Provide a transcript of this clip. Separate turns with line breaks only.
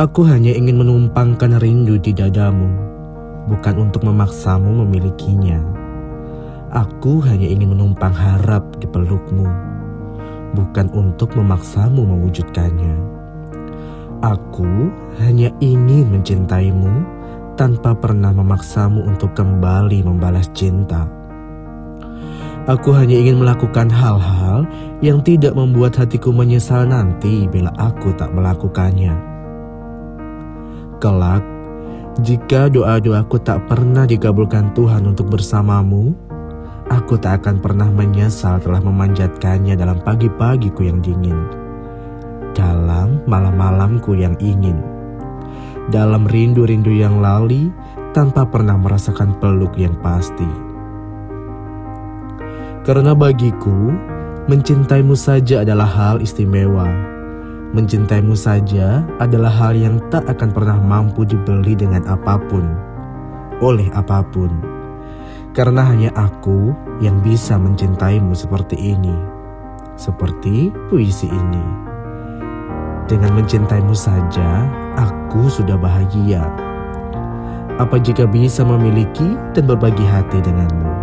Aku hanya ingin menumpangkan rindu di dadamu, bukan untuk memaksamu memilikinya. Aku hanya ingin menumpang harap di pelukmu, bukan untuk memaksamu mewujudkannya. Aku hanya ingin mencintaimu tanpa pernah memaksamu untuk kembali membalas cinta. Aku hanya ingin melakukan hal-hal yang tidak membuat hatiku menyesal nanti bila aku tak melakukannya. Kelak, jika doa-doaku tak pernah dikabulkan Tuhan untuk bersamamu, aku tak akan pernah menyesal telah memanjatkannya dalam pagi-pagiku yang dingin, dalam malam-malamku yang ingin, dalam rindu-rindu yang lali tanpa pernah merasakan peluk yang pasti. Karena bagiku, mencintaimu saja adalah hal istimewa. Mencintaimu saja adalah hal yang tak akan pernah mampu dibeli dengan apa pun, oleh apa pun. Karena hanya aku yang bisa mencintaimu seperti ini, seperti puisi ini. Dengan mencintaimu saja, aku sudah bahagia. Apa jika bisa memiliki dan berbagi hati denganmu?